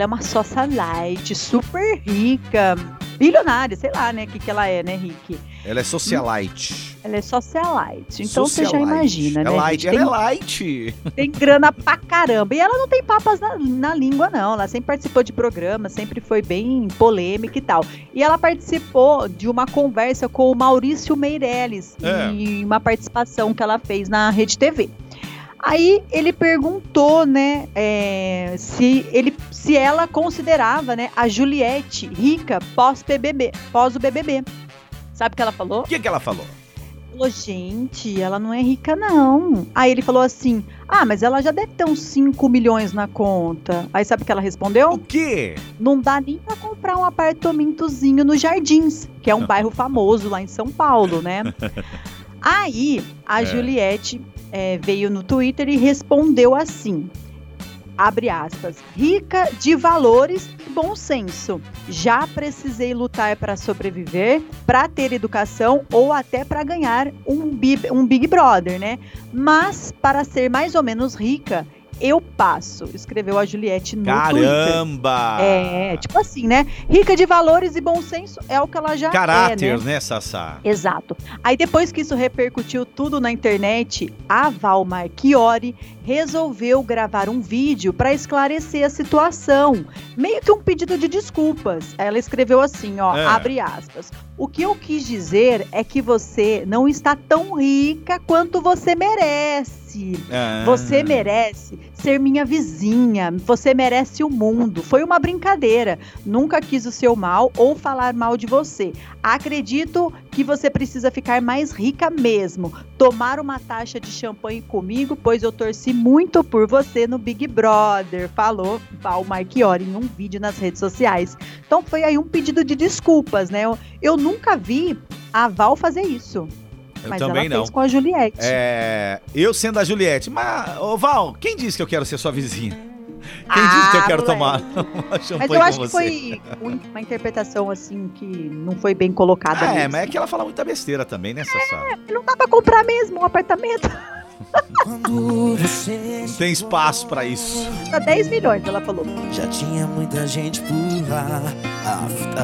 Ela é uma socialite, super rica, bilionária, sei lá, né, o que, que ela é, né, Rick? Ela é socialite. Ela é socialite. Então você já Socialite. imagina, é né? Light, ela é light. tem grana pra caramba. E ela não tem papas na, na língua, não. Ela sempre participou de programas, sempre foi bem polêmica e tal. E ela participou de uma conversa com o Maurício Meirelles, É. em uma participação que ela fez na Rede TV. Aí ele perguntou, né, é, se ele, se ela considerava, né, a Juliette rica pós BBB, pós o BBB. Sabe o que ela falou? O que, que ela falou? falou, gente, ela não é rica, não. Aí ele falou assim: Ah, mas ela já deve ter uns 5 milhões na conta. Aí sabe o que ela O respondeu? quê? Não dá nem pra comprar um apartamentozinho nos Jardins, que é um bairro famoso lá em São Paulo, né? Aí a É. Juliette é, veio no Twitter e respondeu assim. Abre aspas, rica de valores e bom senso. Já precisei lutar para sobreviver, para ter educação ou até para ganhar um, um Big Brother, né? Mas para ser mais ou menos rica, eu passo, escreveu a Juliette no Twitter. Caramba! É, tipo assim, né? Rica de valores e bom senso é o que ela já Caráter, é, né? né, Sassá? Exato. Aí depois que isso repercutiu tudo na internet, a Val Marchiori resolveu gravar um vídeo para esclarecer a situação, meio que um pedido de desculpas. Ela escreveu assim, ó, É. abre aspas. O que eu quis dizer é que você não está tão rica quanto você merece. Ah. Você merece ser minha vizinha. Você merece o mundo. Foi uma brincadeira. Nunca quis o seu mal ou falar mal de você. Acredito que você precisa ficar mais rica mesmo. Tomar uma taxa de champanhe comigo, pois eu torci muito por você no Big Brother. Falou Val Marchiori em um vídeo nas redes sociais. Então foi aí um pedido de desculpas, né? Eu, eu nunca vi a Val fazer isso. Eu mas também ela não. fez com a Juliette. É, eu sendo a Juliette, mas, ô Val, quem disse que eu quero ser sua vizinha? Quem disse que eu Ah, quero moleque. tomar uma champanhe Mas eu acho que foi um- uma interpretação assim que não foi bem colocada. Ah, é, mesmo. mas é que ela fala muita besteira também, né, Sassá? Não dá pra comprar mesmo um apartamento. Quando você Não tem espaço pra isso. Tá 10 milhões, ela falou. já tinha muita gente por lá. A fita